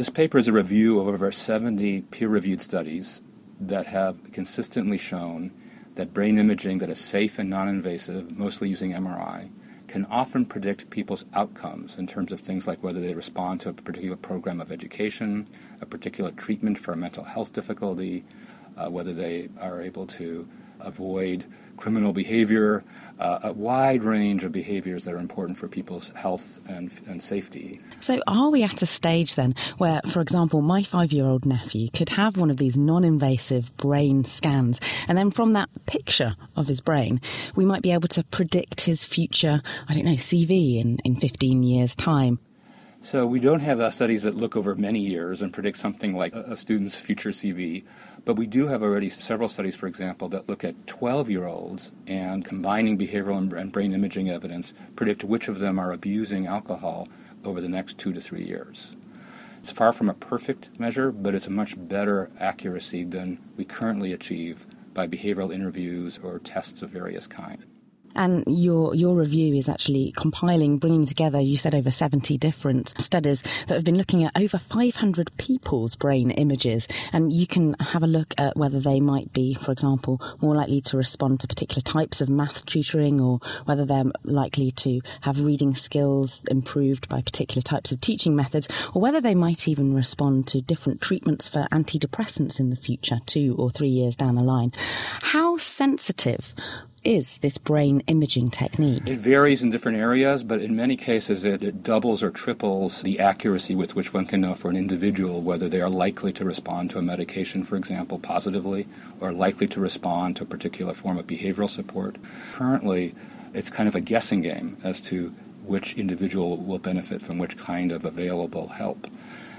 This paper is a review of over 70 peer-reviewed studies that have consistently shown that brain imaging that is safe and non-invasive, mostly using MRI, can often predict people's outcomes in terms of things like whether they respond to a particular program of education, a particular treatment for a mental health difficulty, uh, whether they are able to avoid criminal behavior, uh, a wide range of behaviors that are important for people's health and, and safety. So, are we at a stage then where, for example, my five year old nephew could have one of these non invasive brain scans, and then from that picture of his brain, we might be able to predict his future, I don't know, CV in, in 15 years' time? So we don't have uh, studies that look over many years and predict something like a, a student's future CV, but we do have already several studies, for example, that look at 12-year-olds and combining behavioral and, and brain imaging evidence predict which of them are abusing alcohol over the next two to three years. It's far from a perfect measure, but it's a much better accuracy than we currently achieve by behavioral interviews or tests of various kinds. And your your review is actually compiling, bringing together. You said over seventy different studies that have been looking at over five hundred people's brain images, and you can have a look at whether they might be, for example, more likely to respond to particular types of math tutoring, or whether they're likely to have reading skills improved by particular types of teaching methods, or whether they might even respond to different treatments for antidepressants in the future, two or three years down the line. How sensitive is this brain imaging technique? It varies in different areas, but in many cases it, it, doubles or triples the accuracy with which one can know for an individual whether they are likely to respond to a medication, for example, positively, or likely to respond to a particular form of behavioral support. Currently, it's kind of a guessing game as to which individual will benefit from which kind of available help.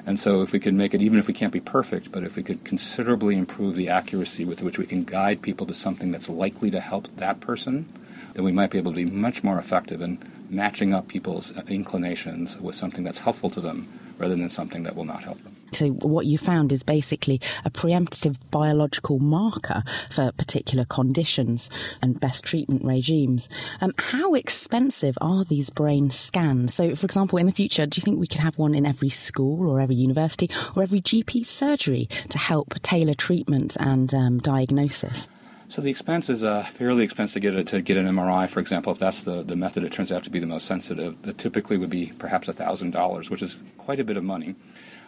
And so, if we could make it, even if we can't be perfect, but if we could considerably improve the accuracy with which we can guide people to something that's likely to help that person, then we might be able to be much more effective in matching up people's inclinations with something that's helpful to them rather than something that will not help them. So, what you found is basically a preemptive biological marker for particular conditions and best treatment regimes. Um, how expensive are these brain scans? So, for example, in the future, do you think we could have one in every school or every university or every GP surgery to help tailor treatment and um, diagnosis? So the expense is uh, fairly expensive to get, a, to get an MRI, for example, if that's the, the method it turns out to be the most sensitive. It typically would be perhaps $1,000, which is quite a bit of money.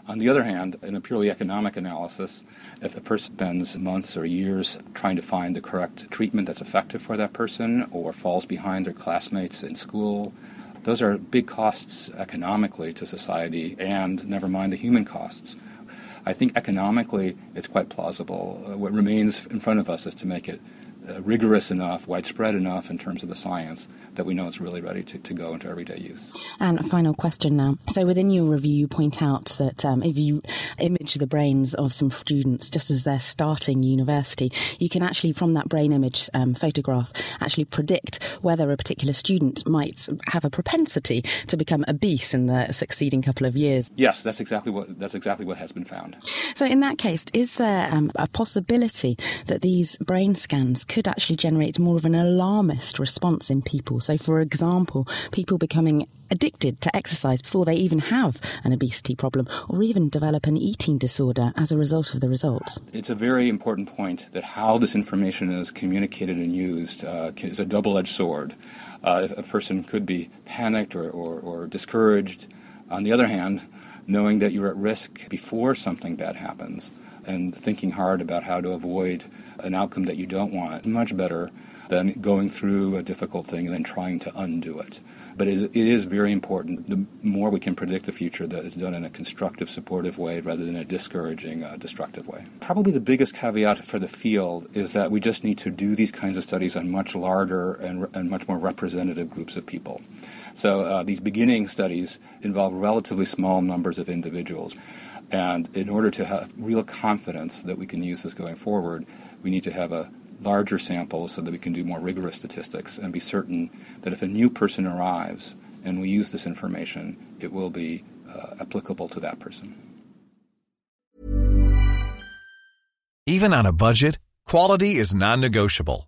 On the other hand, in a purely economic analysis, if a person spends months or years trying to find the correct treatment that's effective for that person or falls behind their classmates in school, those are big costs economically to society and never mind the human costs. I think economically it's quite plausible. What remains in front of us is to make it uh, rigorous enough, widespread enough in terms of the science that we know it's really ready to, to go into everyday use. And a final question now. So within your review, you point out that um, if you image the brains of some students just as they're starting university, you can actually, from that brain image um, photograph, actually predict whether a particular student might have a propensity to become obese in the succeeding couple of years. Yes, that's exactly what that's exactly what has been found. So in that case, is there um, a possibility that these brain scans could actually generate more of an alarmist response in people? So, for example, people becoming addicted to exercise before they even have an obesity problem or even develop an eating disorder as a result of the results. It's a very important point that how this information is communicated and used uh, is a double edged sword. Uh, a person could be panicked or, or, or discouraged. On the other hand, knowing that you're at risk before something bad happens and thinking hard about how to avoid an outcome that you don't want, much better than going through a difficult thing and then trying to undo it. But it is, very important. The more we can predict the future, that is done in a constructive, supportive way rather than a discouraging, uh, destructive way. Probably the biggest caveat for the field is that we just need to do these kinds of studies on much larger and, and much more representative groups of people. So uh, these beginning studies involve relatively small numbers of individuals. And in order to have real confidence that we can use this going forward, we need to have a larger sample so that we can do more rigorous statistics and be certain that if a new person arrives and we use this information, it will be uh, applicable to that person. Even on a budget, quality is non negotiable.